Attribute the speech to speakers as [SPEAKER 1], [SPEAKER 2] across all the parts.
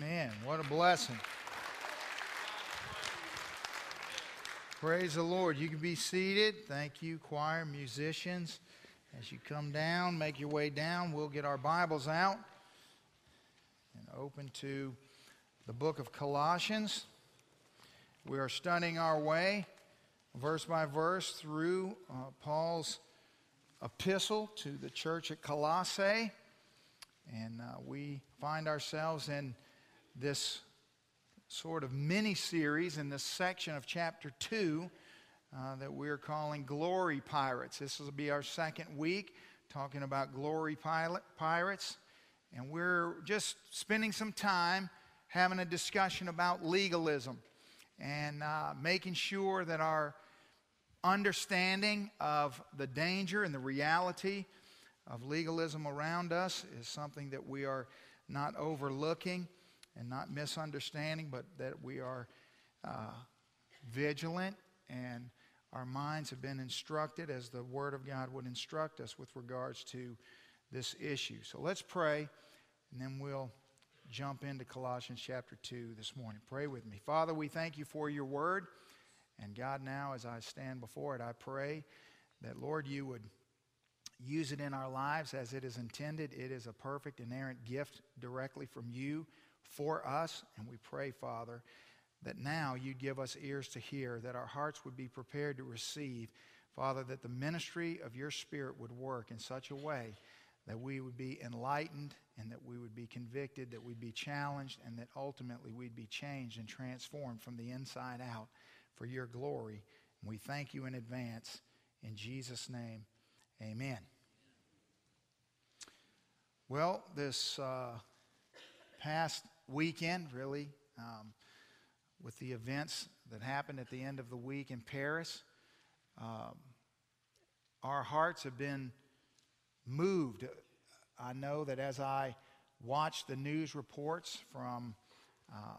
[SPEAKER 1] Amen. What a blessing. Praise the Lord. You can be seated. Thank you, choir, musicians. As you come down, make your way down. We'll get our Bibles out and open to the book of Colossians. We are studying our way, verse by verse, through uh, Paul's epistle to the church at Colossae. And uh, we find ourselves in this sort of mini series in this section of chapter 2 uh, that we're calling Glory Pirates. This will be our second week talking about glory pilot, pirates. And we're just spending some time having a discussion about legalism and uh, making sure that our understanding of the danger and the reality of legalism around us is something that we are not overlooking and not misunderstanding, but that we are uh, vigilant and our minds have been instructed as the Word of God would instruct us with regards to this issue. So let's pray, and then we'll jump into Colossians chapter 2 this morning. Pray with me. Father, we thank you for your Word. And God, now as I stand before it, I pray that, Lord, you would use it in our lives as it is intended. It is a perfect, inerrant gift directly from you for us. And we pray, Father, that now you'd give us ears to hear, that our hearts would be prepared to receive. Father, that the ministry of your Spirit would work in such a way that we would be enlightened and that we would be convicted, that we'd be challenged, and that ultimately we'd be changed and transformed from the inside out for your glory. And we thank you in advance. In Jesus' name, amen. Well, this uh, past weekend, really, um, with the events that happened at the end of the week in Paris, um, our hearts have been moved. I know that as I watched the news reports from uh,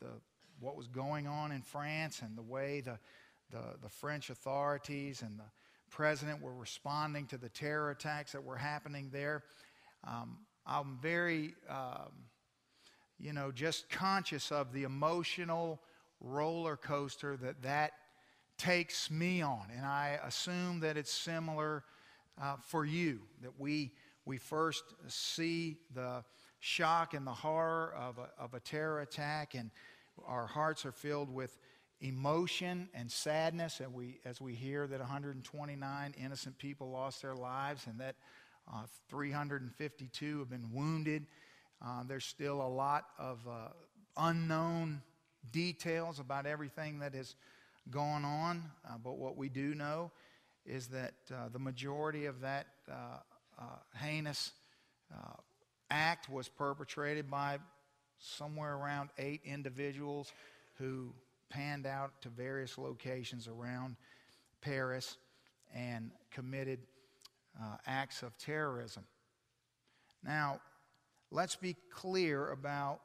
[SPEAKER 1] the, what was going on in France and the way the, the, the, French authorities and the president were responding to the terror attacks that were happening there, um, I'm very um, you know, just conscious of the emotional roller coaster that that takes me on. And I assume that it's similar uh, for you, that we, we first see the shock and the horror of a, of a terror attack, and our hearts are filled with emotion and sadness as we, as we hear that 129 innocent people lost their lives and that uh, 352 have been wounded uh, there's still a lot of uh, unknown details about everything that has gone on, uh, but what we do know is that uh, the majority of that uh, uh, heinous act was perpetrated by somewhere around eight individuals who panned out to various locations around Paris and committed acts of terrorism. Now, let's be clear about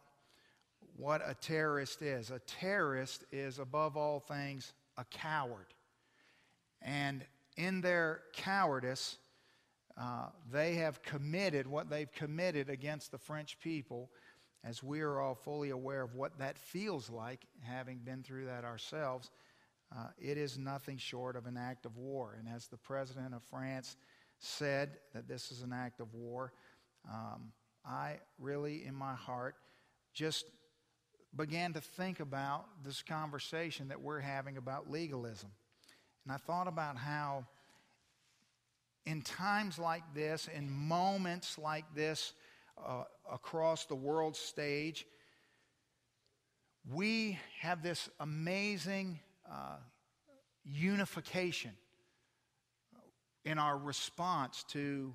[SPEAKER 1] what a terrorist is. A terrorist is, above all things, a coward. And in their cowardice, uh, they have committed what they've committed against the French people, as we are all fully aware of what that feels like, having been through that ourselves. Uh, it is nothing short of an act of war. And as the president of France said that this is an act of war, um, I really, in my heart, just began to think about this conversation that we're having about legalism. And I thought about how, in times like this, in moments like this uh, across the world stage, we have this amazing uh, unification in our response to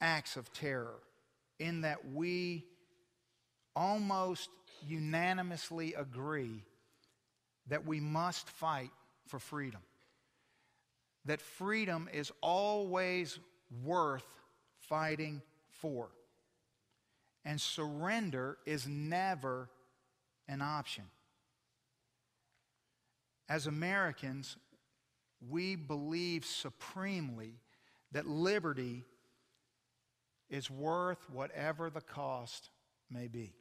[SPEAKER 1] acts of terror in that we almost unanimously agree that we must fight for freedom. That freedom is always worth fighting for. And surrender is never an option. As Americans, we believe supremely that liberty is worth whatever the cost may be.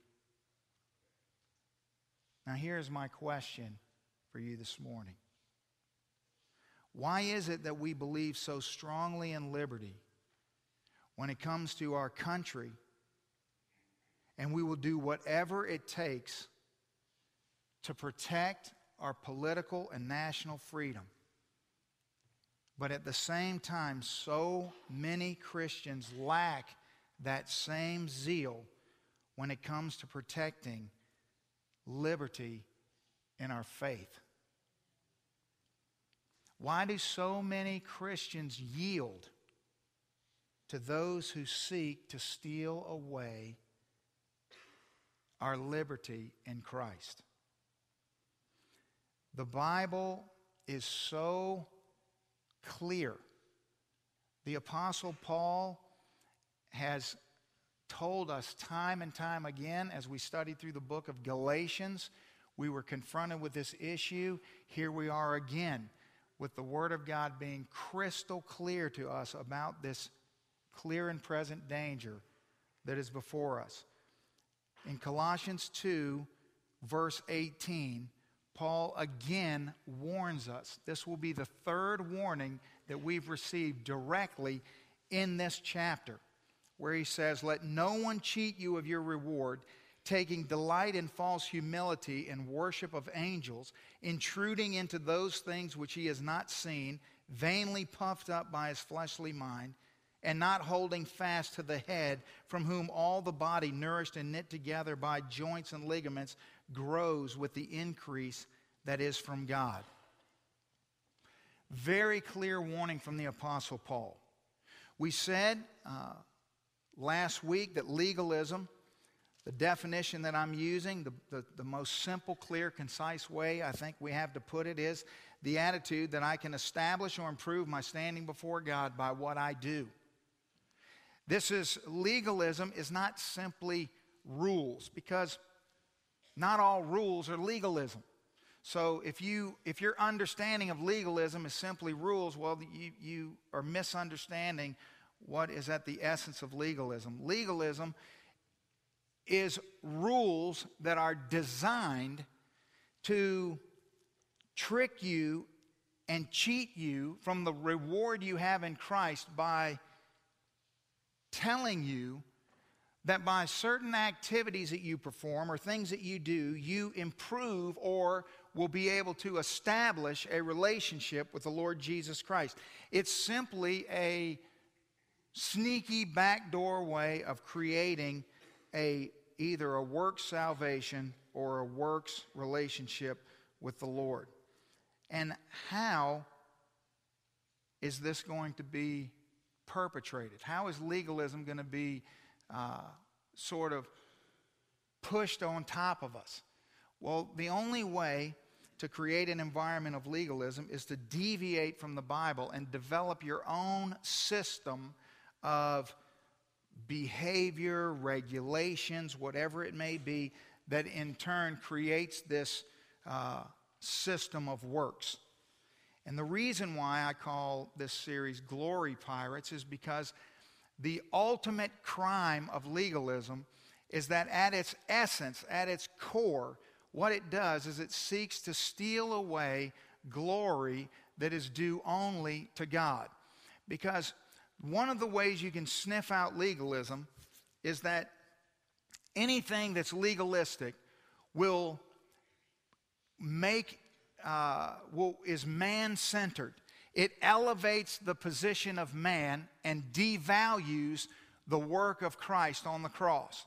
[SPEAKER 1] Now, here's my question for you this morning Why is it that we believe so strongly in liberty when it comes to our country, and we will do whatever it takes to protect our political and national freedom? But at the same time, so many Christians lack that same zeal when it comes to protecting liberty in our faith. Why do so many Christians yield to those who seek to steal away our liberty in Christ? The Bible is so clear. The Apostle Paul has told us time and time again as we studied through the book of Galatians. We were confronted with this issue. Here we are again with the Word of God being crystal clear to us about this clear and present danger that is before us. In Colossians 2, verse 18, Paul again warns us. This will be the third warning that we've received directly in this chapter, where he says, Let no one cheat you of your reward, taking delight in false humility and worship of angels, intruding into those things which he has not seen, vainly puffed up by his fleshly mind and not holding fast to the head, from whom all the body, nourished and knit together by joints and ligaments, grows with the increase that is from God. Very clear warning from the Apostle Paul. We said uh, last week that legalism, the definition that I'm using, the, the, the most simple, clear, concise way I think we have to put it is the attitude that I can establish or improve my standing before God by what I do. This is legalism is not simply rules because not all rules are legalism. So if you if your understanding of legalism is simply rules, well you, you are misunderstanding what is at the essence of legalism. Legalism is rules that are designed to trick you and cheat you from the reward you have in Christ by telling you that by certain activities that you perform or things that you do, you improve or will be able to establish a relationship with the Lord Jesus Christ. It's simply a sneaky backdoor way of creating a either a works salvation or a works relationship with the Lord. And how is this going to be perpetrated? How is legalism going to be uh, sort of pushed on top of us? Well, the only way to create an environment of legalism is to deviate from the Bible and develop your own system of behavior, regulations, whatever it may be, that in turn creates this uh, system of works. And the reason why I call this series Glory Pirates is because the ultimate crime of legalism is that at its essence, at its core, what it does is it seeks to steal away glory that is due only to God. Because one of the ways you can sniff out legalism is that anything that's legalistic will make uh, will, is man centered. It elevates the position of man and devalues the work of Christ on the cross.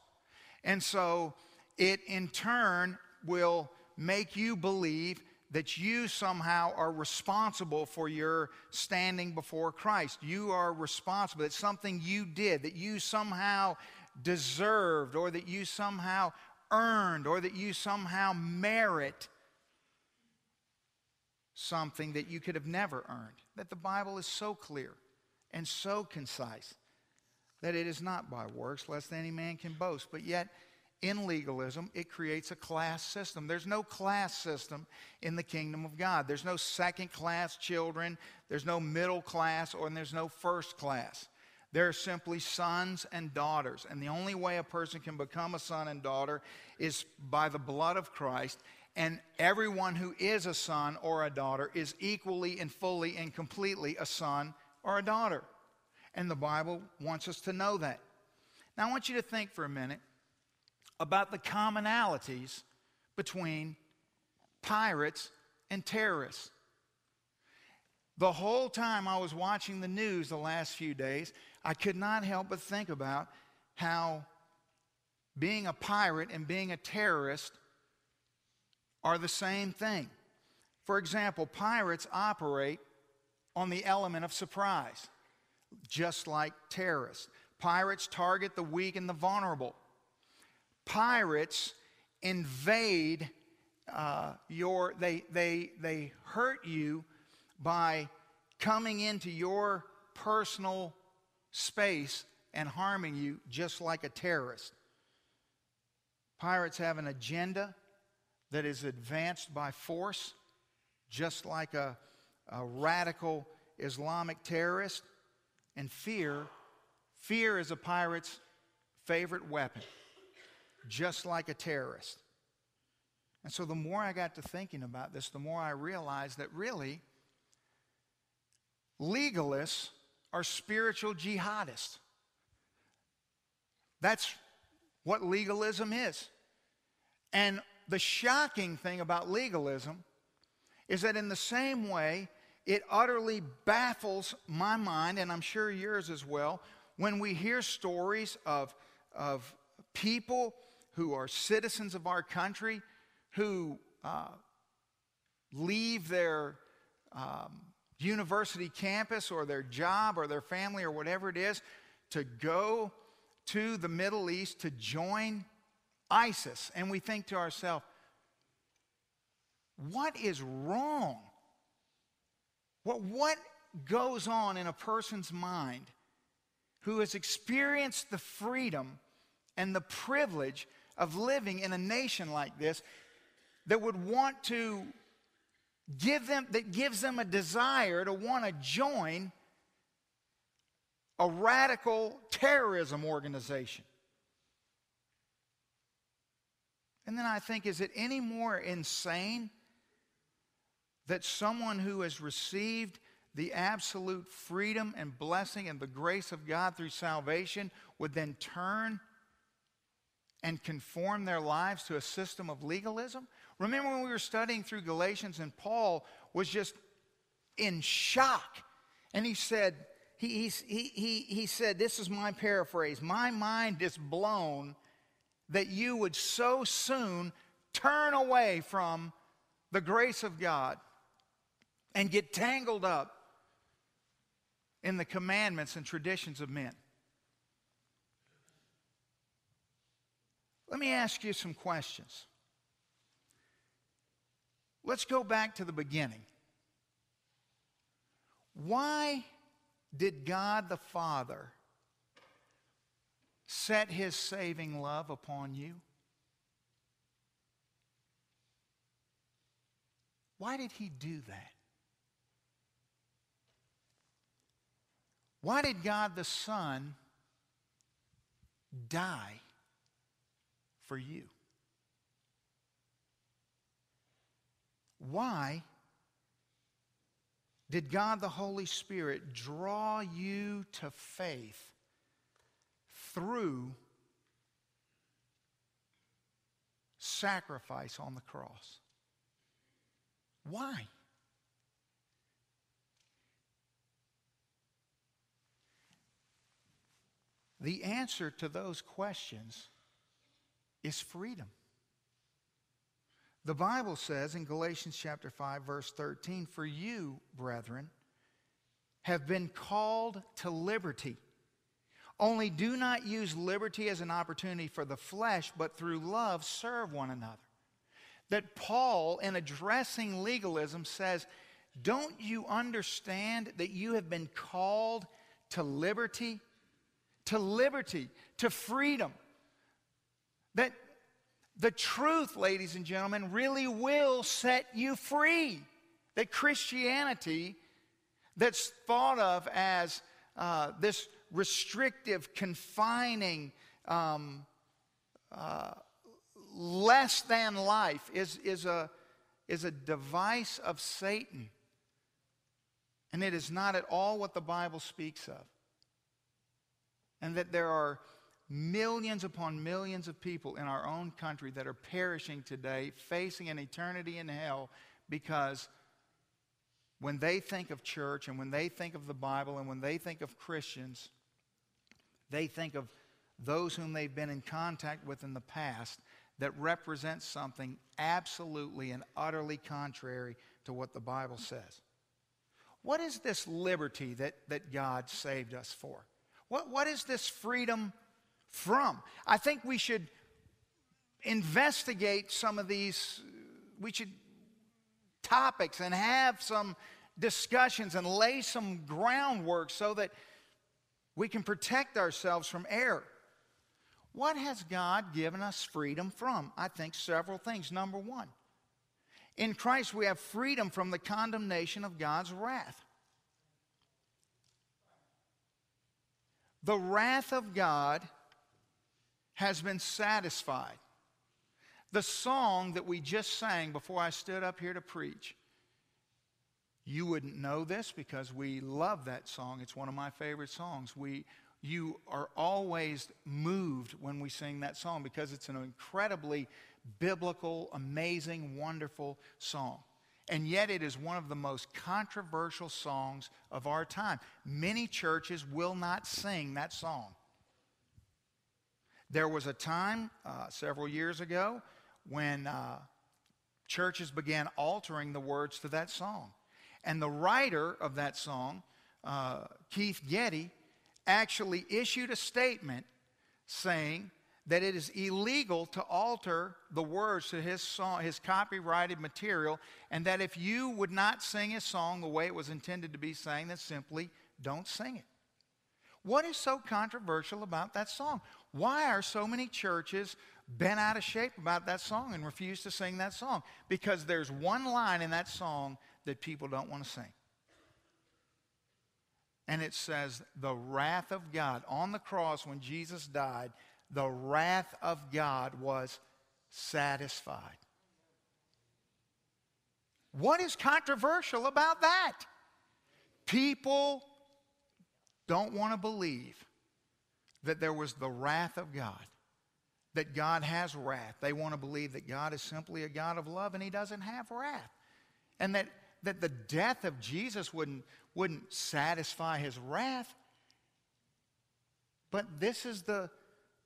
[SPEAKER 1] And so it in turn will make you believe that you somehow are responsible for your standing before Christ. You are responsible. It's something you did, that you somehow deserved, or that you somehow earned, or that you somehow merit something that you could have never earned. That the Bible is so clear and so concise that it is not by works, lest any man can boast. But yet, in legalism, it creates a class system. There's no class system in the kingdom of God. There's no second class children, there's no middle class, or there's no first class. There are simply sons and daughters. And the only way a person can become a son and daughter is by the blood of Christ And everyone who is a son or a daughter is equally and fully and completely a son or a daughter. And the Bible wants us to know that. Now, I want you to think for a minute about the commonalities between pirates and terrorists. The whole time I was watching the news the last few days, I could not help but think about how being a pirate and being a terrorist are the same thing. For example, pirates operate on the element of surprise, just like terrorists. Pirates target the weak and the vulnerable. Pirates invade uh, your, they, they, they hurt you by coming into your personal space and harming you just like a terrorist. Pirates have an agenda that is advanced by force, just like a, a radical Islamic terrorist. And fear, fear is a pirate's favorite weapon, just like a terrorist. And so the more I got to thinking about this, the more I realized that really, legalists are spiritual jihadists. That's what legalism is. And the shocking thing about legalism is that, in the same way, it utterly baffles my mind, and I'm sure yours as well, when we hear stories of, of people who are citizens of our country who uh, leave their um, university campus or their job or their family or whatever it is to go to the Middle East to join ISIS. And we think to ourselves, what is wrong? What, what goes on in a person's mind who has experienced the freedom and the privilege of living in a nation like this that would want to give them that gives them a desire to want to join a radical terrorism organization. And then I think, is it any more insane that someone who has received the absolute freedom and blessing and the grace of God through salvation would then turn and conform their lives to a system of legalism? Remember when we were studying through Galatians and Paul was just in shock. And he said, he, he, he, he said, this is my paraphrase, my mind is blown that you would so soon turn away from the grace of God and get tangled up in the commandments and traditions of men. Let me ask you some questions. Let's go back to the beginning. Why did God the Father set his saving love upon you? Why did he do that? Why did God the Son die for you? Why did God the Holy Spirit draw you to faith through sacrifice on the cross? Why? The answer to those questions is freedom. The Bible says in Galatians chapter 5 verse 13, "For you, brethren, have been called to liberty. Only do not use liberty as an opportunity for the flesh, but through love serve one another." That Paul in addressing legalism says, "Don't you understand that you have been called to liberty? To liberty, to freedom." That the truth, ladies and gentlemen, really will set you free. That Christianity, that's thought of as uh, this restrictive, confining, um, uh, less than life is, is, a, is a device of Satan. And it is not at all what the Bible speaks of. And that there are millions upon millions of people in our own country that are perishing today, facing an eternity in hell because when they think of church and when they think of the Bible and when they think of Christians, they think of those whom they've been in contact with in the past that represents something absolutely and utterly contrary to what the Bible says. What is this liberty that, that God saved us for? What, what is this freedom from? I think we should investigate some of these, we should topics and have some discussions and lay some groundwork so that we can protect ourselves from error. What has God given us freedom from? I think several things. Number one, in Christ we have freedom from the condemnation of God's wrath. The wrath of God has been satisfied. The song that we just sang before I stood up here to preach, you wouldn't know this because we love that song. It's one of my favorite songs. We, you are always moved when we sing that song because it's an incredibly biblical, amazing, wonderful song. And yet, it is one of the most controversial songs of our time. Many churches will not sing that song. There was a time uh, several years ago when uh, churches began altering the words to that song. And the writer of that song, uh, Keith Getty, actually issued a statement saying that it is illegal to alter the words to his song, his copyrighted material, and that if you would not sing his song the way it was intended to be sang, then simply don't sing it. What is so controversial about that song? Why are so many churches bent out of shape about that song and refuse to sing that song? Because there's one line in that song that people don't want to sing. And it says, the wrath of God. On the cross, when Jesus died, the wrath of God was satisfied. What is controversial about that? People don't want to believe that there was the wrath of God, that God has wrath. They want to believe that God is simply a God of love and He doesn't have wrath. And that that the death of Jesus wouldn't, wouldn't satisfy his wrath. But this is the,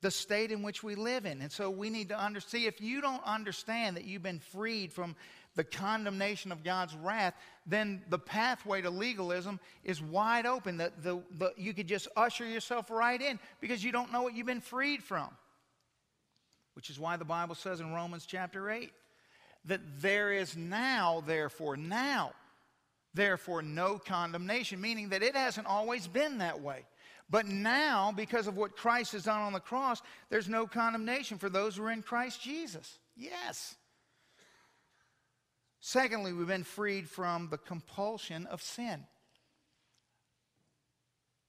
[SPEAKER 1] the state in which we live in. And so we need to understand. If you don't understand that you've been freed from the condemnation of God's wrath, then the pathway to legalism is wide open. The, the, the, you could just usher yourself right in because you don't know what you've been freed from. Which is why the Bible says in Romans chapter 8 that there is now, therefore, now, therefore, no condemnation, meaning that it hasn't always been that way. But now, because of what Christ has done on the cross, there's no condemnation for those who are in Christ Jesus. Yes. Secondly, we've been freed from the compulsion of sin.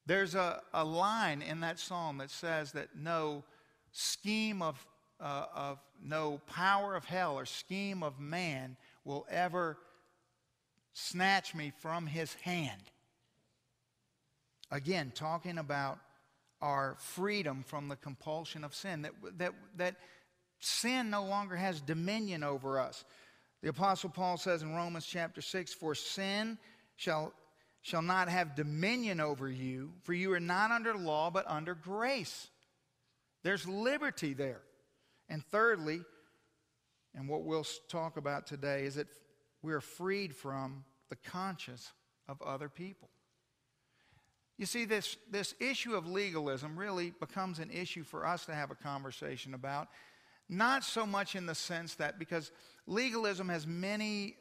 [SPEAKER 1] There's a, a line in that psalm that says that no scheme of uh, of no power of hell or scheme of man will ever snatch me from his hand. Again, talking about our freedom from the compulsion of sin, that, that, that sin no longer has dominion over us. The Apostle Paul says in Romans chapter 6 For sin shall, shall not have dominion over you, for you are not under law, but under grace. There's liberty there. And thirdly, and what we'll talk about today, is that we're freed from the conscience of other people. You see, this, this issue of legalism really becomes an issue for us to have a conversation about. Not so much in the sense that, because legalism has many,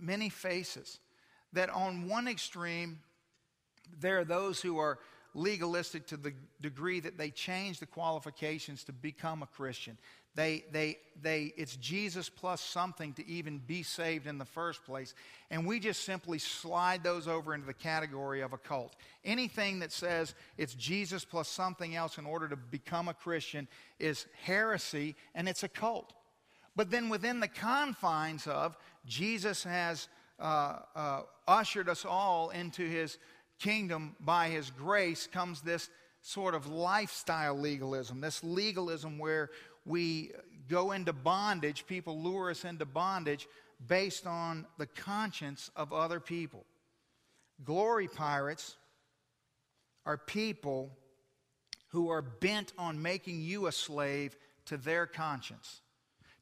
[SPEAKER 1] many faces, that on one extreme, there are those who are legalistic to the degree that they change the qualifications to become a Christian. They, they, they, it's Jesus plus something to even be saved in the first place. And we just simply slide those over into the category of a cult. Anything that says it's Jesus plus something else in order to become a Christian is heresy and it's a cult. But then within the confines of, Jesus has uh, uh, ushered us all into his kingdom by his grace, comes this sort of lifestyle legalism, this legalism where we go into bondage, people lure us into bondage based on the conscience of other people. Glory pirates are people who are bent on making you a slave to their conscience,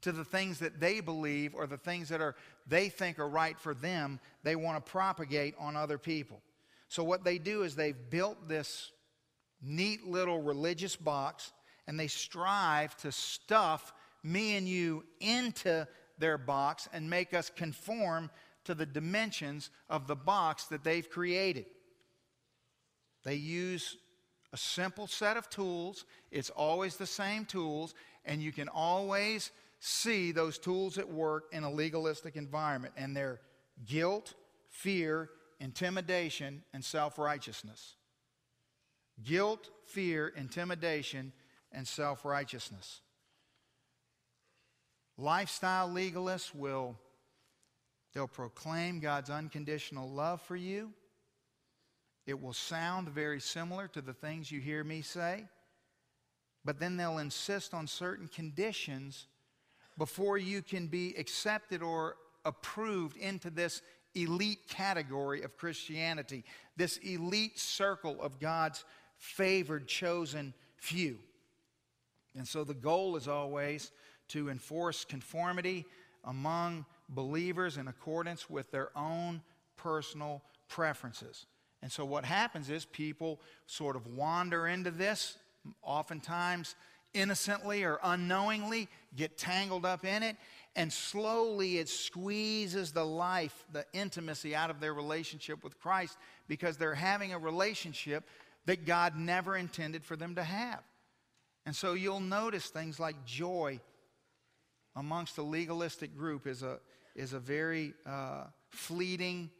[SPEAKER 1] to the things that they believe or the things that are they think are right for them, they want to propagate on other people. So what they do is they've built this neat little religious box and they strive to stuff me and you into their box and make us conform to the dimensions of the box that they've created. They use a simple set of tools. It's always the same tools, and you can always see those tools at work in a legalistic environment. And they're guilt, fear, intimidation, and self righteousness. Guilt, fear, intimidation, and self righteousness. Lifestyle legalists will they'll proclaim God's unconditional love for you. It will sound very similar to the things you hear me say, but then they'll insist on certain conditions before you can be accepted or approved into this elite category of Christianity, this elite circle of God's favored, chosen few. And so the goal is always to enforce conformity among believers in accordance with their own personal preferences. And so what happens is people sort of wander into this, oftentimes innocently or unknowingly, get tangled up in it, and slowly it squeezes the life, the intimacy out of their relationship with Christ because they're having a relationship that God never intended for them to have. And so you'll notice things like joy amongst the legalistic group is a, is a very uh, fleeting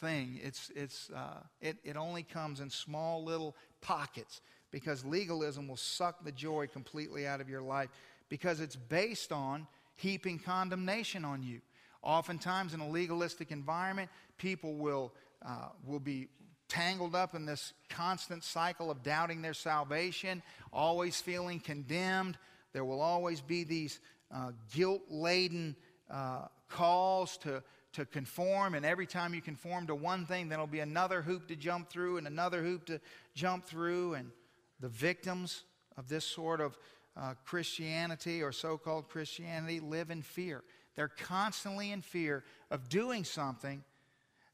[SPEAKER 1] thing. It's, it's, uh, it, it only comes in small little pockets because legalism will suck the joy completely out of your life because it's based on heaping condemnation on you. Oftentimes, in a legalistic environment, people will, uh, will be tangled up in this constant cycle of doubting their salvation, always feeling condemned. There will always be these uh, guilt laden uh, calls to, to conform, and every time you conform to one thing, there'll be another hoop to jump through and another hoop to jump through. And the victims of this sort of uh, Christianity or so called Christianity live in fear. They're constantly in fear of doing something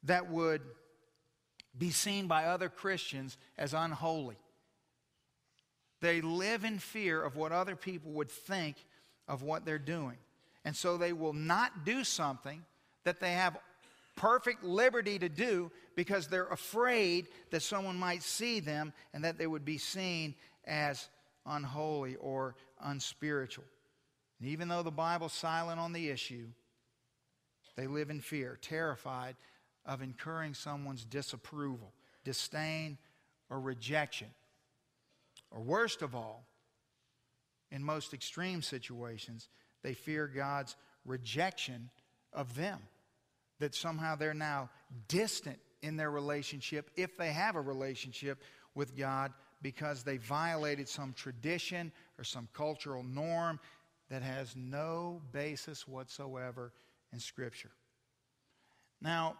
[SPEAKER 1] that would be seen by other Christians as unholy. They live in fear of what other people would think of what they're doing. And so they will not do something that they have perfect liberty to do because they're afraid that someone might see them and that they would be seen as unholy or unspiritual. And even though the Bible's silent on the issue, they live in fear, terrified of incurring someone's disapproval, disdain, or rejection. Or worst of all, in most extreme situations, they fear God's rejection of them. That somehow they're now distant in their relationship, if they have a relationship with God, because they violated some tradition or some cultural norm that has no basis whatsoever in Scripture. Now,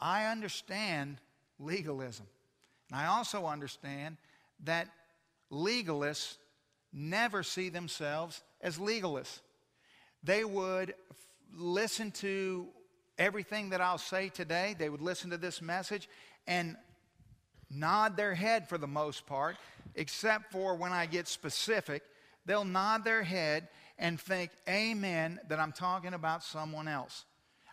[SPEAKER 1] I understand legalism. And I also understand that legalists never see themselves as legalists. They would f- listen to everything that I'll say today, they would listen to this message and nod their head for the most part, except for when I get specific. They'll nod their head and think, Amen, that I'm talking about someone else.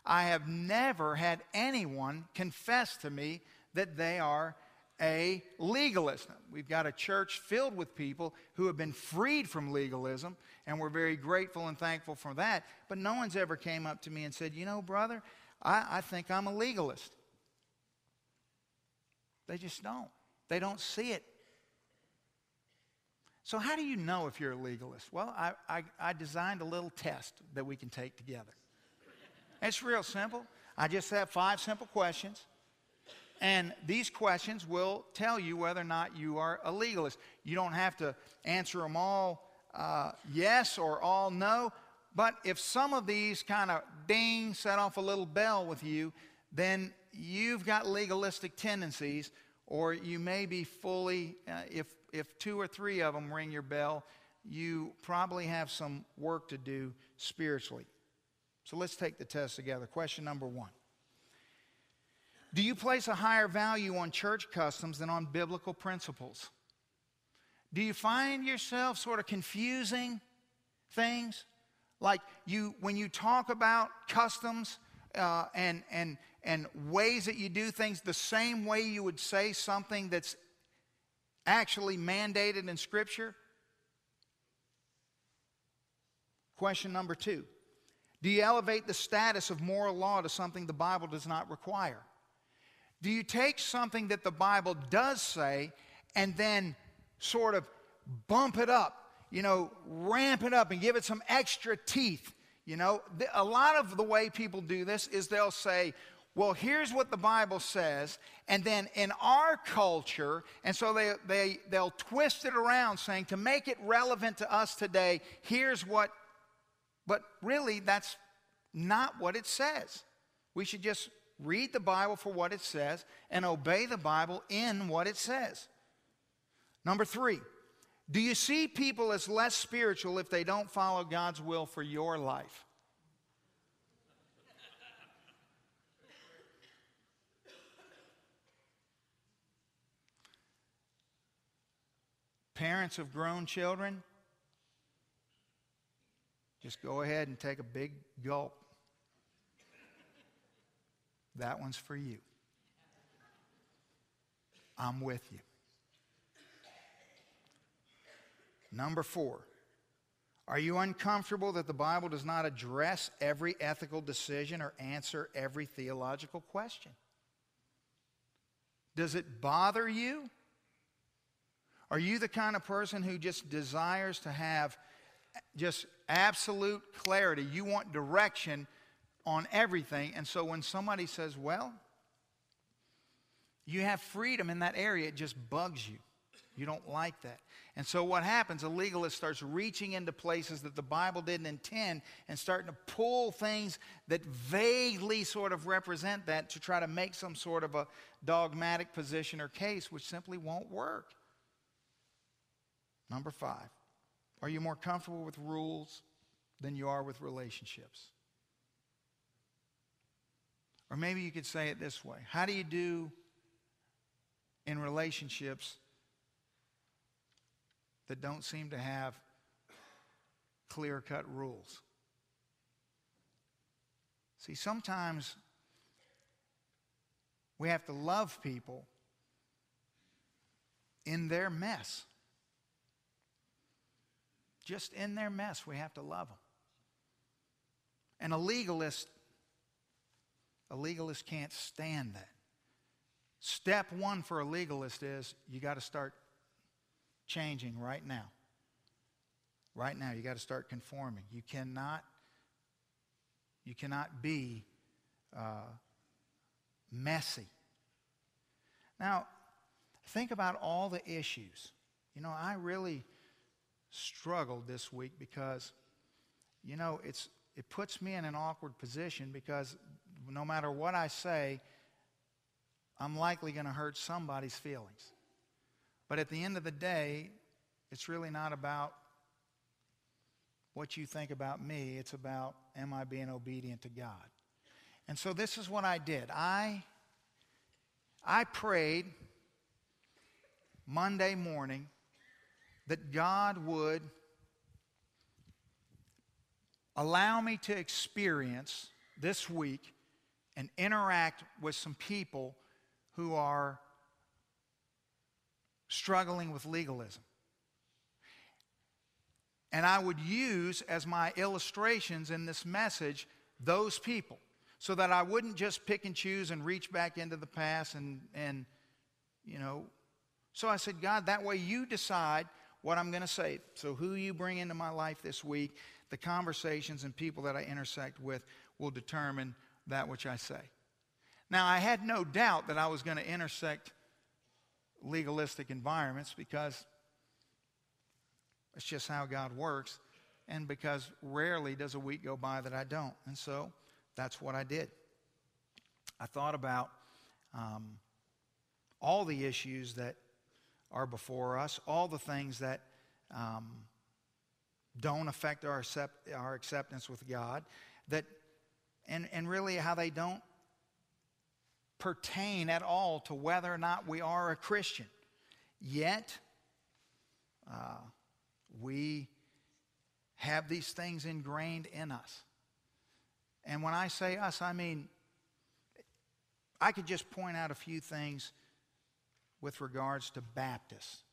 [SPEAKER 1] I have never had anyone confess to me that they are a legalist. We've got a church filled with people who have been freed from legalism, and we're very grateful and thankful for that. But no one's ever came up to me and said, You know, brother, I, I think I'm a legalist. They just don't. They don't see it. So, how do you know if you're a legalist? Well, I, I, I designed a little test that we can take together. It's real simple. I just have five simple questions. And these questions will tell you whether or not you are a legalist. You don't have to answer them all uh, yes or all no. But if some of these kind of ding set off a little bell with you, then you've got legalistic tendencies, or you may be fully, uh, if, if two or three of them ring your bell, you probably have some work to do spiritually. So let's take the test together. Question number one Do you place a higher value on church customs than on biblical principles? Do you find yourself sort of confusing things? Like you, when you talk about customs uh, and, and, and ways that you do things, the same way you would say something that's actually mandated in Scripture? Question number two Do you elevate the status of moral law to something the Bible does not require? Do you take something that the Bible does say and then sort of bump it up, you know, ramp it up and give it some extra teeth. You know, a lot of the way people do this is they'll say, well, here's what the Bible says, and then in our culture, and so they, they, they'll twist it around saying, to make it relevant to us today, here's what, but really, that's not what it says. We should just read the Bible for what it says and obey the Bible in what it says. Number three, do you see people as less spiritual if they don't follow God's will for your life? Parents of grown children, just go ahead and take a big gulp. That one's for you. I'm with you. Number four, are you uncomfortable that the Bible does not address every ethical decision or answer every theological question? Does it bother you? Are you the kind of person who just desires to have just absolute clarity? You want direction on everything. And so when somebody says, well, you have freedom in that area, it just bugs you. You don't like that. And so what happens, a legalist starts reaching into places that the Bible didn't intend and starting to pull things that vaguely sort of represent that to try to make some sort of a dogmatic position or case, which simply won't work. Number five, are you more comfortable with rules than you are with relationships? Or maybe you could say it this way How do you do in relationships that don't seem to have clear cut rules. See, sometimes we have to love people in their mess. Just in their mess, we have to love them. And a legalist, a legalist can't stand that. Step one for a legalist is you got to start changing right now. Right now, you got to start conforming. You cannot, you cannot be uh, messy. Now, think about all the issues. You know, I really struggled this week because, you know, it's it puts me in an awkward position because no matter what I say, I'm likely going to hurt somebody's feelings. But at the end of the day, it's really not about what you think about me. It's about, am I being obedient to God? And so this is what I did. I, I prayed Monday morning that God would allow me to experience this week and interact with some people who are struggling with legalism. And I would use as my illustrations in this message those people so that I wouldn't just pick and choose and reach back into the past and, and you know. So I said, God, that way you decide what I'm going to say. So, who you bring into my life this week, the conversations and people that I intersect with will determine that which I say. Now, I had no doubt that I was going to intersect legalistic environments because it's just how God works, and because rarely does a week go by that I don't. And so that's what I did. I thought about um, all the issues that are before us, all the things that um, don't affect our, accept, our acceptance with God, that, and, and really how they don't pertain at all to whether or not we are a Christian. Yet, uh, we have these things ingrained in us. And when I say us, I mean, I could just point out a few things with regards to Baptists.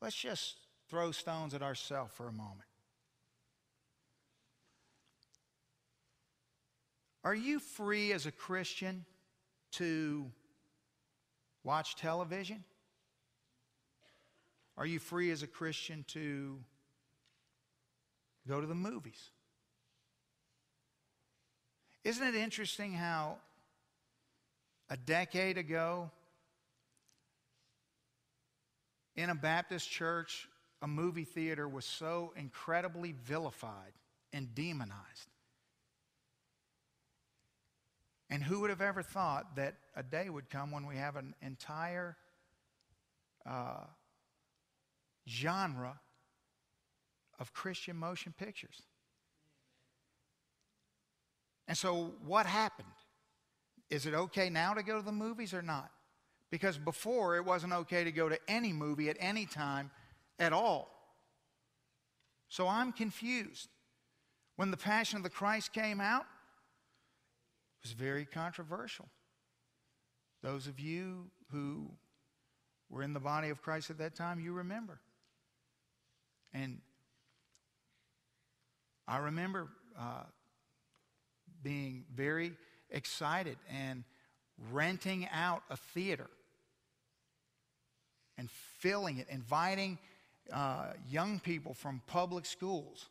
[SPEAKER 1] Let's just throw stones at ourselves for a moment. Are you free as a Christian to watch television? Are you free as a Christian to go to the movies? Isn't it interesting how a decade ago in a Baptist church, a movie theater was so incredibly vilified and demonized? And who would have ever thought that a day would come when we have an entire uh, genre of Christian motion pictures. And so, what happened? Is it okay now to go to the movies or not? Because before, it wasn't okay to go to any movie at any time at all. So, I'm confused. When The Passion of the Christ came out, it was very controversial. Those of you who were in the body of Christ at that time, you remember. And I remember uh, being very excited and renting out a theater and filling it, inviting uh, young people from public schools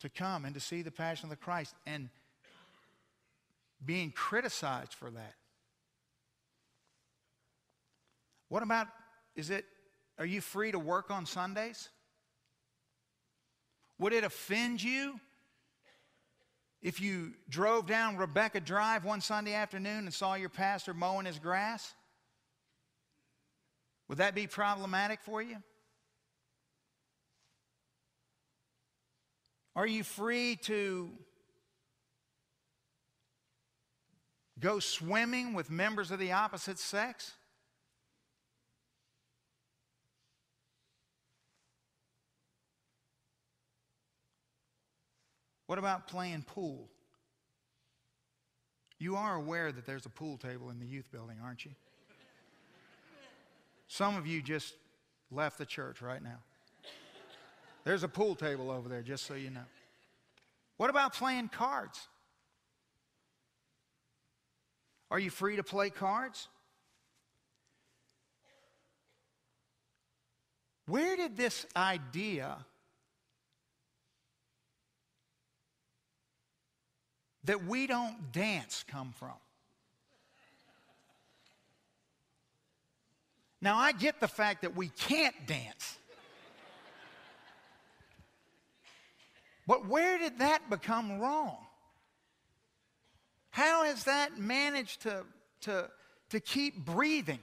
[SPEAKER 1] to come and to see the Passion of the Christ, and being criticized for that. What about, is it, are you free to work on Sundays? Would it offend you if you drove down Rebecca Drive one Sunday afternoon and saw your pastor mowing his grass? Would that be problematic for you? Are you free to go swimming with members of the opposite sex? What about playing pool? You are aware that there's a pool table in the youth building, aren't you? Some of you just left the church right now. There's a pool table over there, just so you know. What about playing cards? Are you free to play cards? Where did this idea that we don't dance come from? Now, I get the fact that we can't dance. But where did that become wrong? How has that managed to, to, to keep breathing?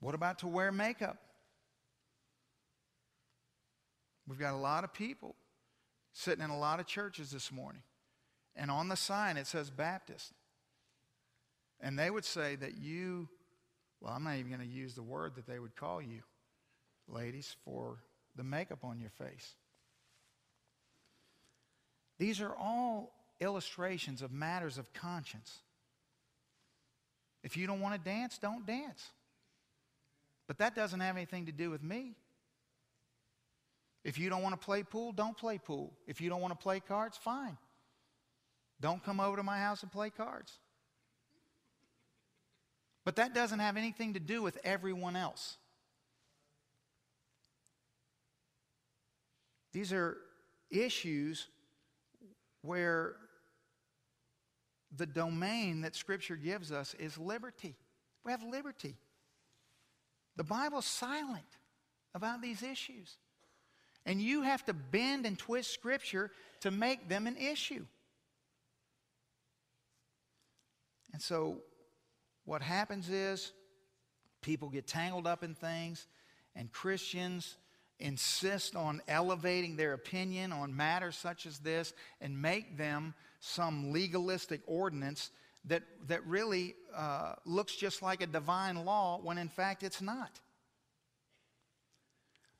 [SPEAKER 1] What about to wear makeup? We've got a lot of people sitting in a lot of churches this morning. And on the sign it says Baptist. And they would say that you, well, I'm not even going to use the word that they would call you, ladies, for the makeup on your face. These are all illustrations of matters of conscience. If you don't want to dance, don't dance. But that doesn't have anything to do with me. If you don't want to play pool, don't play pool. If you don't want to play cards, fine. Don't come over to my house and play cards. But that doesn't have anything to do with everyone else. These are issues where the domain that Scripture gives us is liberty. We have liberty. The Bible's silent about these issues. And you have to bend and twist Scripture to make them an issue. And so, what happens is people get tangled up in things, and Christians insist on elevating their opinion on matters such as this and make them some legalistic ordinance that, that really uh, looks just like a divine law when in fact it's not.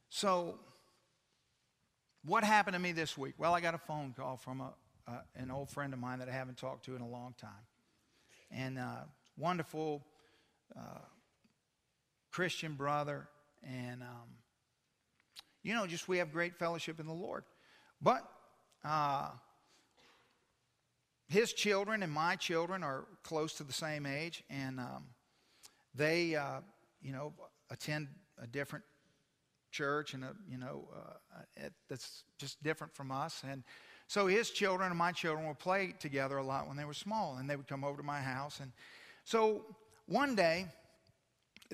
[SPEAKER 1] So, what happened to me this week? Well, I got a phone call from a, uh, an old friend of mine that I haven't talked to in a long time. And uh, wonderful uh, Christian brother. And, um, you know, just we have great fellowship in the Lord. But uh, his children and my children are close to the same age. And um, they, uh, you know, attend a different church and a, you know uh, that's just different from us and so his children and my children would play together a lot when they were small and they would come over to my house and so one day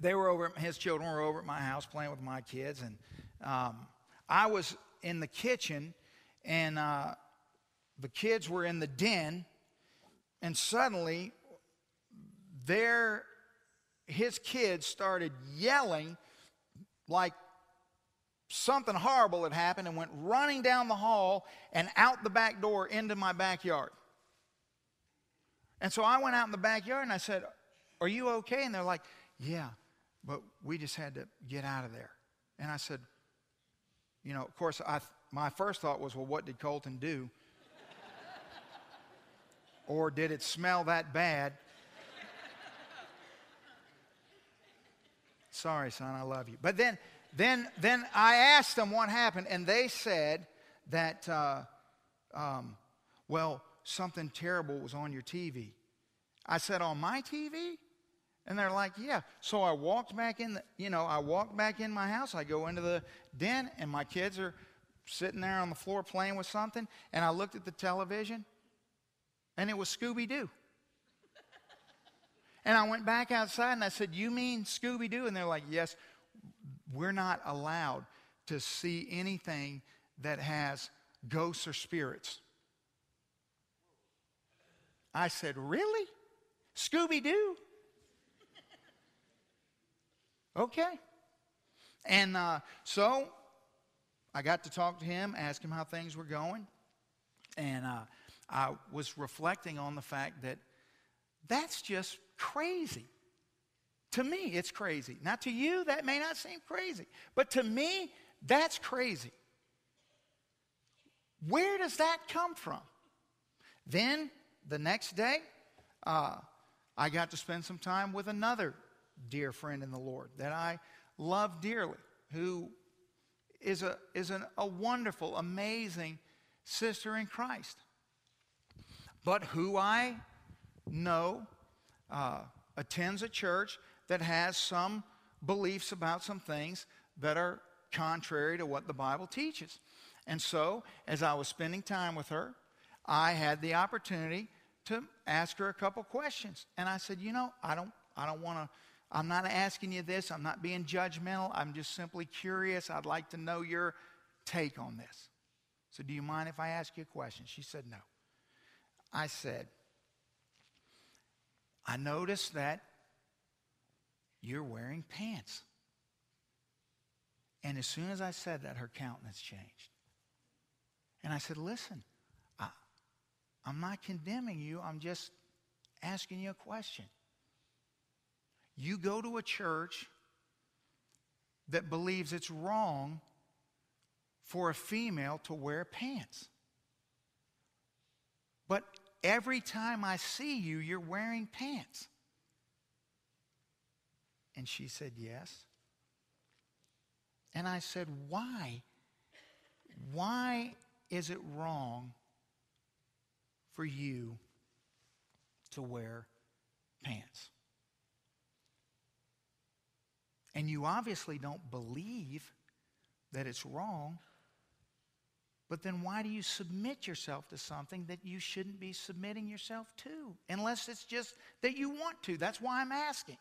[SPEAKER 1] they were over his children were over at my house playing with my kids and um, i was in the kitchen and uh, the kids were in the den and suddenly their his kids started yelling like something horrible had happened and went running down the hall and out the back door into my backyard. And so I went out in the backyard and I said, Are you okay? And they're like, Yeah, but we just had to get out of there. And I said, You know, of course, I, my first thought was, Well, what did Colton do? or did it smell that bad? Sorry, son, I love you. But then then, then I asked them what happened, and they said that, uh, um, well, something terrible was on your TV. I said, on my TV? And they're like, yeah. So I walked back in, the, you know, I walked back in my house. I go into the den, and my kids are sitting there on the floor playing with something. And I looked at the television, and it was Scooby Doo. and I went back outside, and I said, you mean Scooby Doo? And they're like, yes we're not allowed to see anything that has ghosts or spirits. I said, Really? Scooby Doo? okay. And uh, so I got to talk to him, ask him how things were going. And uh, I was reflecting on the fact that that's just crazy. To me, it's crazy. Now, to you, that may not seem crazy, but to me, that's crazy. Where does that come from? Then, the next day, uh, I got to spend some time with another dear friend in the Lord that I love dearly, who is a, is an, a wonderful, amazing sister in Christ, but who I know uh, attends a church that has some beliefs about some things that are contrary to what the Bible teaches. And so, as I was spending time with her, I had the opportunity to ask her a couple questions. And I said, "You know, I don't I don't want to I'm not asking you this. I'm not being judgmental. I'm just simply curious. I'd like to know your take on this." So, do you mind if I ask you a question? She said, "No." I said, "I noticed that you're wearing pants. And as soon as I said that, her countenance changed. And I said, Listen, I, I'm not condemning you, I'm just asking you a question. You go to a church that believes it's wrong for a female to wear pants. But every time I see you, you're wearing pants. And she said, Yes. And I said, Why? Why is it wrong for you to wear pants? and you obviously don't believe that it's wrong, but then why do you submit yourself to something that you shouldn't be submitting yourself to? Unless it's just that you want to. That's why I'm asking.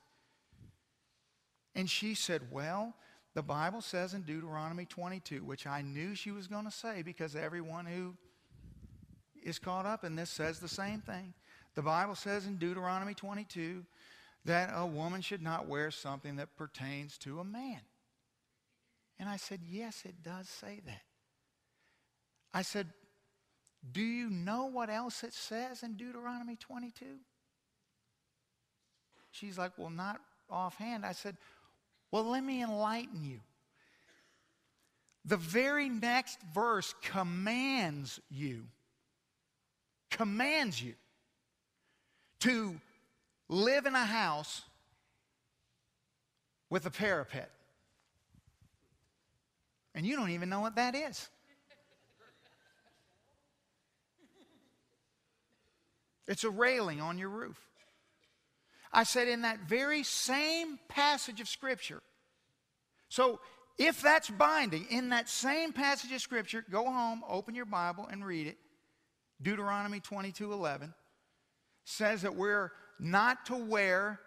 [SPEAKER 1] And she said, Well, the Bible says in Deuteronomy 22, which I knew she was going to say because everyone who is caught up in this says the same thing. The Bible says in Deuteronomy 22 that a woman should not wear something that pertains to a man. And I said, Yes, it does say that. I said, Do you know what else it says in Deuteronomy 22? She's like, Well, not offhand. I said, Well, let me enlighten you. The very next verse commands you, commands you to live in a house with a parapet. And you don't even know what that is. It's a railing on your roof. I said, in that very same passage of Scripture. So, if that's binding, in that same passage of Scripture, go home, open your Bible, and read it. Deuteronomy 22 11 says that we're not to wear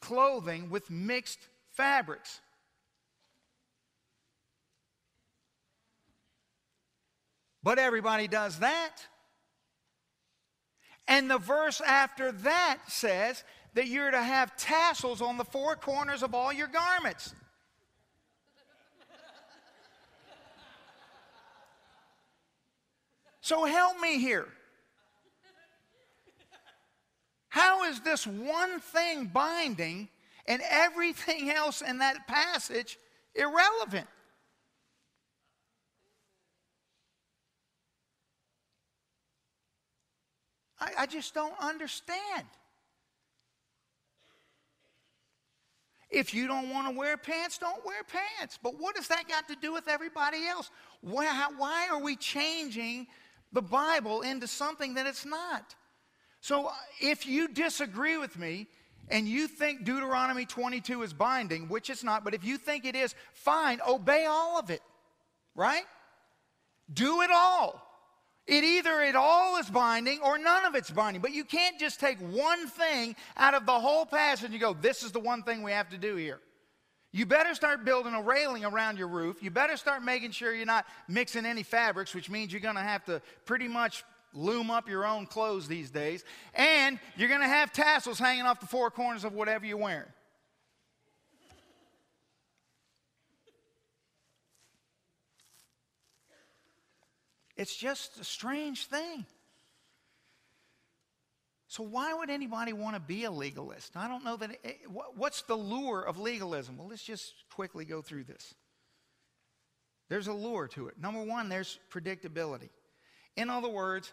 [SPEAKER 1] clothing with mixed fabrics. But everybody does that. And the verse after that says that you're to have tassels on the four corners of all your garments. So help me here. How is this one thing binding and everything else in that passage irrelevant? I, I just don't understand. If you don't want to wear pants, don't wear pants. But what does that got to do with everybody else? Why, how, why are we changing the Bible into something that it's not? So uh, if you disagree with me and you think Deuteronomy 22 is binding, which it's not, but if you think it is, fine, obey all of it, right? Do it all. It either it all is binding or none of it's binding. But you can't just take one thing out of the whole passage and you go, this is the one thing we have to do here. You better start building a railing around your roof. You better start making sure you're not mixing any fabrics, which means you're going to have to pretty much loom up your own clothes these days. And you're going to have tassels hanging off the four corners of whatever you're wearing. It's just a strange thing. So, why would anybody want to be a legalist? I don't know that. It, what's the lure of legalism? Well, let's just quickly go through this. There's a lure to it. Number one, there's predictability. In other words,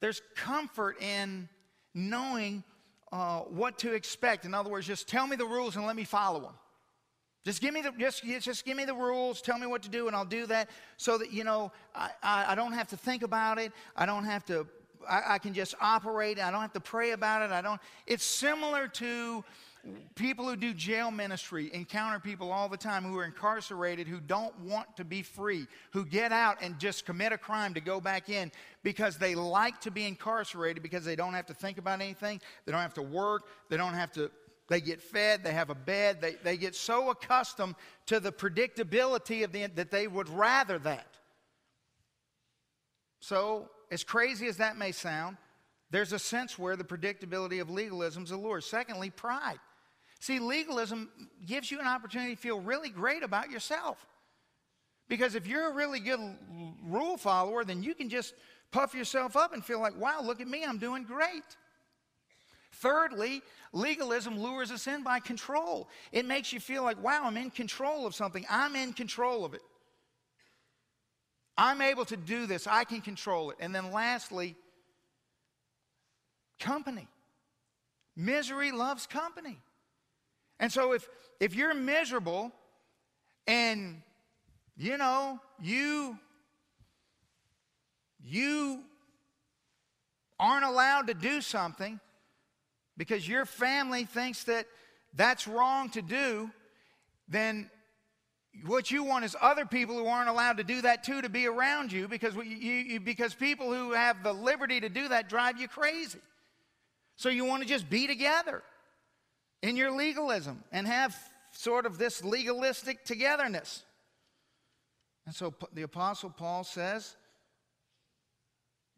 [SPEAKER 1] there's comfort in knowing uh, what to expect. In other words, just tell me the rules and let me follow them. Just give me the just, just give me the rules. Tell me what to do, and I'll do that. So that you know, I, I, I don't have to think about it. I don't have to. I, I can just operate. I don't have to pray about it. I don't. It's similar to people who do jail ministry encounter people all the time who are incarcerated who don't want to be free, who get out and just commit a crime to go back in because they like to be incarcerated because they don't have to think about anything, they don't have to work, they don't have to they get fed, they have a bed, they, they get so accustomed to the predictability of the that they would rather that. So, as crazy as that may sound, there's a sense where the predictability of legalism is a lure. Secondly, pride. See, legalism gives you an opportunity to feel really great about yourself. Because if you're a really good rule follower, then you can just puff yourself up and feel like, wow, look at me, I'm doing great. Thirdly, legalism lures us in by control. It makes you feel like, wow, I'm in control of something. I'm in control of it. I'm able to do this. I can control it. And then lastly, company. Misery loves company. And so if, if you're miserable and, you know, you, you aren't allowed to do something, because your family thinks that that's wrong to do, then what you want is other people who aren't allowed to do that too to be around you because, you, you, because people who have the liberty to do that drive you crazy. So you want to just be together in your legalism and have sort of this legalistic togetherness. And so the Apostle Paul says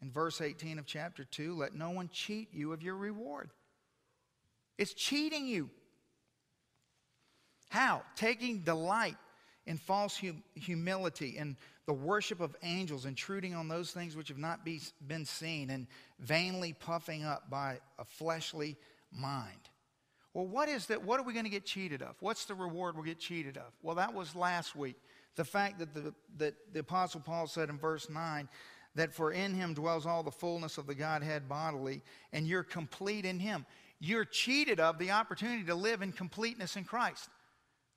[SPEAKER 1] in verse 18 of chapter 2 let no one cheat you of your reward. It's cheating you. How? Taking delight in false hum- humility and the worship of angels, intruding on those things which have not be, been seen, and vainly puffing up by a fleshly mind. Well, what is that? What are we going to get cheated of? What's the reward we'll get cheated of? Well, that was last week. The fact that the, that the Apostle Paul said in verse 9 that for in him dwells all the fullness of the Godhead bodily, and you're complete in him. You're cheated of the opportunity to live in completeness in Christ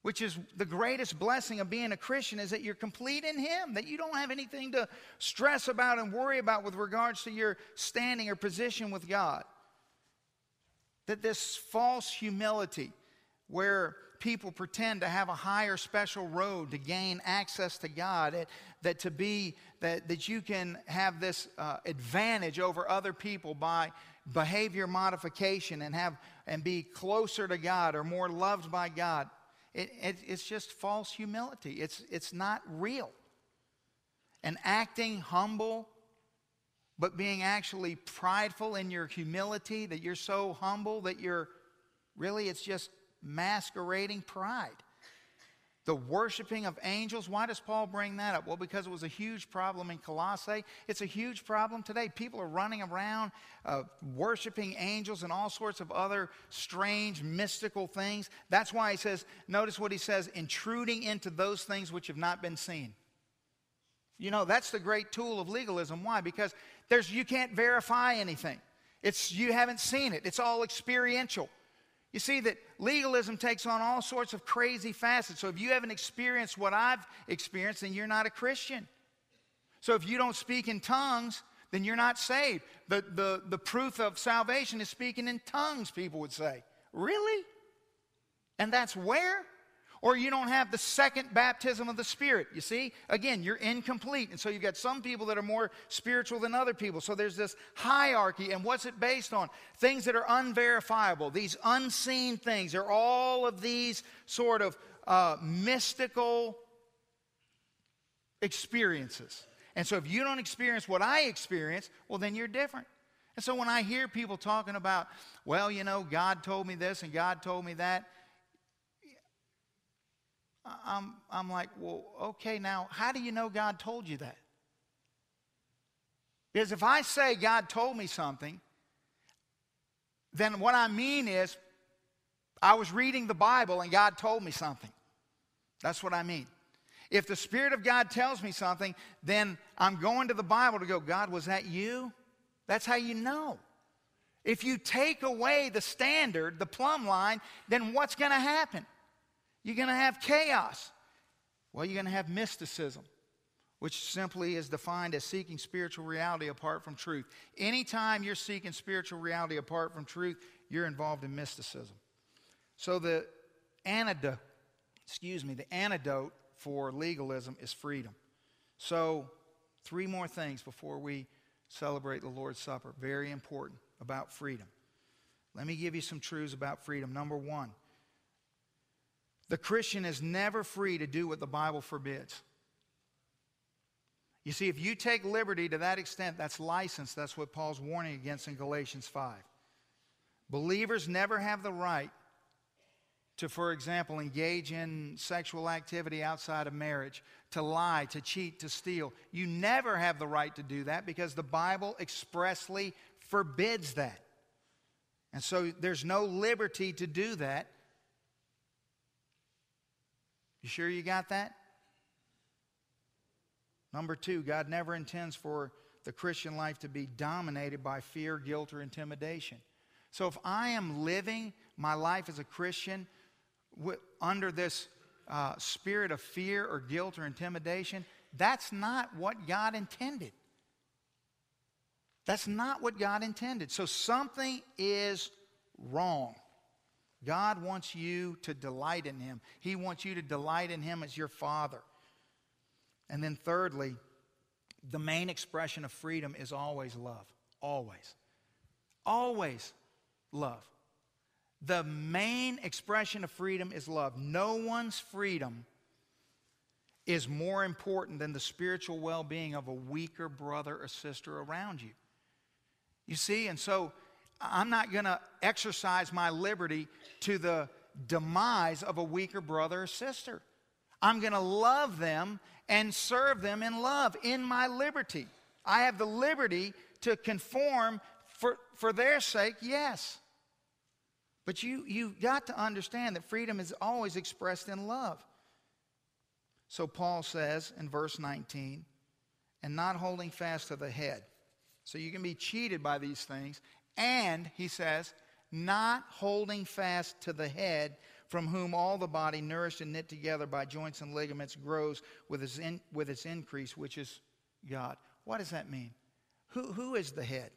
[SPEAKER 1] which is the greatest blessing of being a Christian, is that you're complete in Him, that you don't have anything to stress about and worry about with regards to your standing or position with God. That this false humility, where people pretend to have a higher special road to gain access to God, that, that to be that, that you can have this uh, advantage over other people by behavior modification and have and be closer to God or more loved by God. It, it, it's just false humility. It's, it's not real. And acting humble, but being actually prideful in your humility, that you're so humble that you're really, it's just masquerading pride. The worshiping of angels, why does Paul bring that up? Well, because it was a huge problem in Colossae. It's a huge problem today. People are running around uh, worshiping angels and all sorts of other strange, mystical things. That's why he says, notice what he says, intruding into those things which have not been seen. You know, that's the great tool of legalism. Why? Because there's, you can't verify anything. It's, you haven't seen it. It's all experiential. You see that legalism takes on all sorts of crazy facets. So if you haven't experienced what I've experienced, then you're not a Christian. So if you don't speak in tongues, then you're not saved. The, the, the proof of salvation is speaking in tongues, people would say. Really? And that's where? Or you don't have the second baptism of the Spirit. You see, again, you're incomplete. And so you've got some people that are more spiritual than other people. So there's this hierarchy. And what's it based on? Things that are unverifiable, these unseen things. There are all of these sort of uh, mystical experiences. And so if you don't experience what I experience, well, then you're different. And so when I hear people talking about, well, you know, God told me this and God told me that, I'm, I'm like, well, okay, now, how do you know God told you that? Because if I say God told me something, then what I mean is I was reading the Bible and God told me something. That's what I mean. If the Spirit of God tells me something, then I'm going to the Bible to go, God, was that you? That's how you know. If you take away the standard, the plumb line, then what's going to happen? You're going to have chaos. Well, you're going to have mysticism, which simply is defined as seeking spiritual reality apart from truth. Anytime you're seeking spiritual reality apart from truth, you're involved in mysticism. So the antidote, excuse me, the antidote for legalism is freedom. So, three more things before we celebrate the Lord's Supper. Very important about freedom. Let me give you some truths about freedom. Number one, the Christian is never free to do what the Bible forbids. You see, if you take liberty to that extent, that's license. That's what Paul's warning against in Galatians 5. Believers never have the right to, for example, engage in sexual activity outside of marriage, to lie, to cheat, to steal. You never have the right to do that because the Bible expressly forbids that. And so there's no liberty to do that. You sure you got that? Number two, God never intends for the Christian life to be dominated by fear, guilt, or intimidation. So if I am living my life as a Christian under this uh, spirit of fear or guilt or intimidation, that's not what God intended. That's not what God intended. So something is wrong. God wants you to delight in Him. He wants you to delight in Him as your Father. And then, thirdly, the main expression of freedom is always love. Always. Always love. The main expression of freedom is love. No one's freedom is more important than the spiritual well being of a weaker brother or sister around you. You see, and so I'm not going to exercise my liberty to the demise of a weaker brother or sister. I'm going to love them and serve them in love in my liberty. I have the liberty to conform for, for their sake, yes. But you, you've got to understand that freedom is always expressed in love. So Paul says in verse 19, and not holding fast to the head. So you can be cheated by these things. And, he says, not holding fast to the head, from whom all the body, nourished and knit together by joints and ligaments, grows with its, in, with its increase, which is God. What does that mean? Who, who is the head?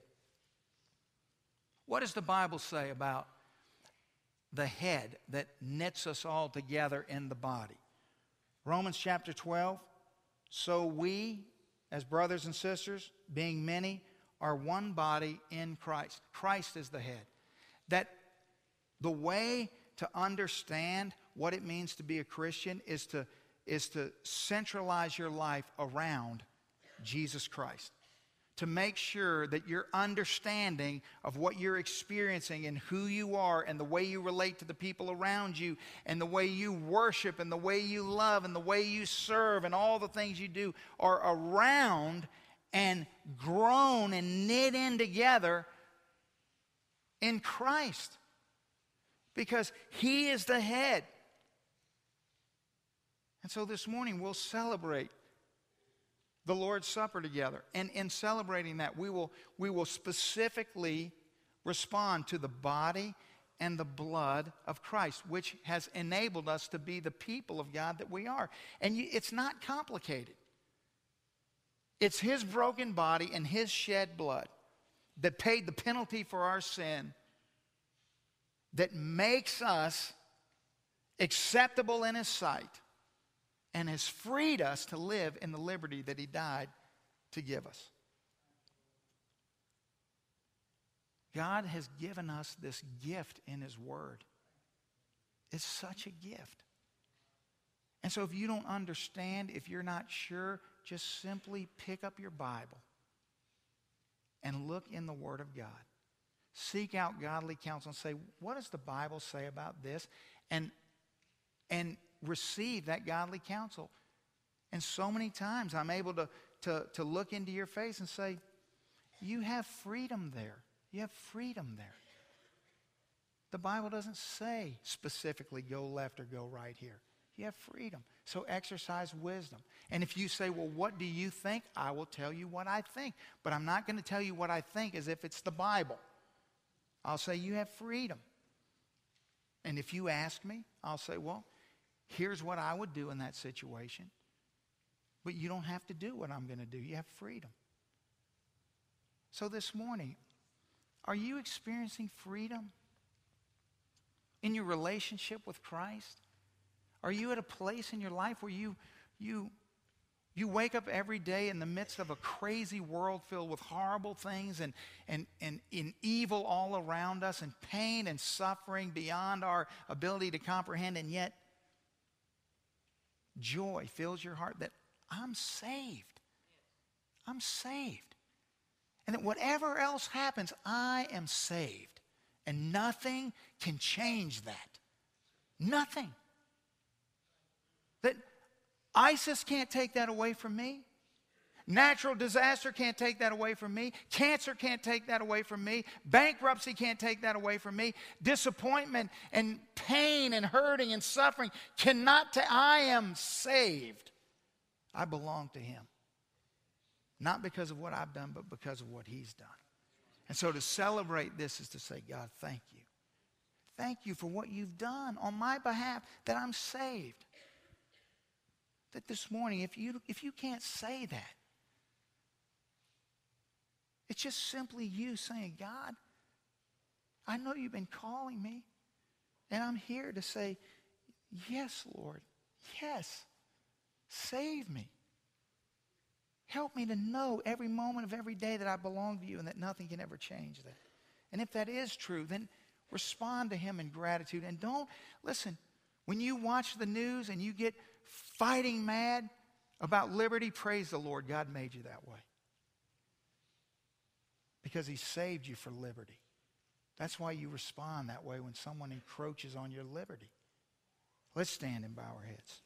[SPEAKER 1] What does the Bible say about the head that knits us all together in the body? Romans chapter 12. So we, as brothers and sisters, being many, are one body in Christ. Christ is the head. That the way to understand what it means to be a Christian is to, is to centralize your life around Jesus Christ to make sure that your understanding of what you're experiencing and who you are and the way you relate to the people around you and the way you worship and the way you love and the way you serve and all the things you do are around and grown and knit in together in Christ because He is the head. And so this morning we'll celebrate the Lord's Supper together. And in celebrating that, we will, we will specifically respond to the body and the blood of Christ, which has enabled us to be the people of God that we are. And you, it's not complicated. It's His broken body and His shed blood that paid the penalty for our sin that makes us acceptable in His sight and has freed us to live in the liberty that He died to give us. God has given us this gift in His Word. It's such a gift. And so, if you don't understand, if you're not sure, just simply pick up your Bible and look in the Word of God. Seek out godly counsel and say, What does the Bible say about this? And, and receive that godly counsel. And so many times I'm able to, to, to look into your face and say, You have freedom there. You have freedom there. The Bible doesn't say specifically go left or go right here. You have freedom. So exercise wisdom. And if you say, Well, what do you think? I will tell you what I think. But I'm not going to tell you what I think as if it's the Bible. I'll say, You have freedom. And if you ask me, I'll say, Well, Here's what I would do in that situation. But you don't have to do what I'm going to do. You have freedom. So this morning, are you experiencing freedom in your relationship with Christ? Are you at a place in your life where you, you, you wake up every day in the midst of a crazy world filled with horrible things and, and, and in evil all around us and pain and suffering beyond our ability to comprehend, and yet joy fills your heart that I'm saved. I'm saved. And that whatever else happens, I am saved. And nothing can change that. Nothing. That ISIS can't take that away from me. Natural disaster can't take that away from me. Cancer can't take that away from me. Bankruptcy can't take that away from me. Disappointment and pain and hurting and suffering cannot take. I am saved. I belong to Him. Not because of what I've done, but because of what He's done. And so to celebrate this is to say, God, thank you. Thank you for what you've done on my behalf, that I'm saved. That this morning, if you, if you can't say that, it's just simply you saying, God, I know you've been calling me. And I'm here to say, Yes, Lord. Yes. Save me. Help me to know every moment of every day that I belong to you and that nothing can ever change that. And if that is true, then respond to Him in gratitude. And don't, listen, when you watch the news and you get fighting mad about liberty, praise the Lord. God made you that way. Because He saved you for liberty. That's why you respond that way when someone encroaches on your liberty. Let's stand and bow our heads.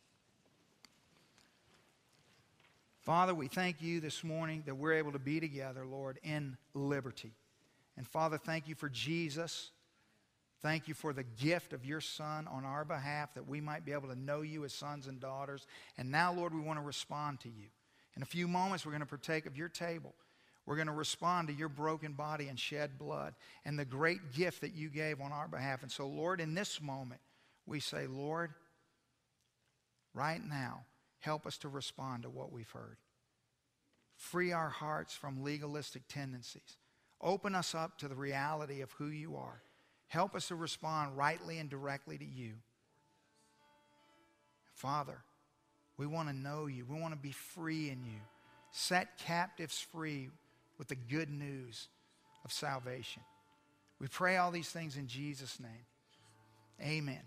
[SPEAKER 1] Father, we thank you this morning that we're able to be together, Lord, in liberty. And Father, thank you for Jesus. Thank you for the gift of your Son on our behalf that we might be able to know you as sons and daughters. And now, Lord, we want to respond to you. In a few moments, we're going to partake of your table. We're going to respond to your broken body and shed blood and the great gift that you gave on our behalf. And so, Lord, in this moment, we say, Lord, right now, help us to respond to what we've heard. Free our hearts from legalistic tendencies. Open us up to the reality of who you are. Help us to respond rightly and directly to you. Father, we want to know you. We want to be free in you. Set captives free with the good news of salvation. We pray all these things in Jesus' name. Amen.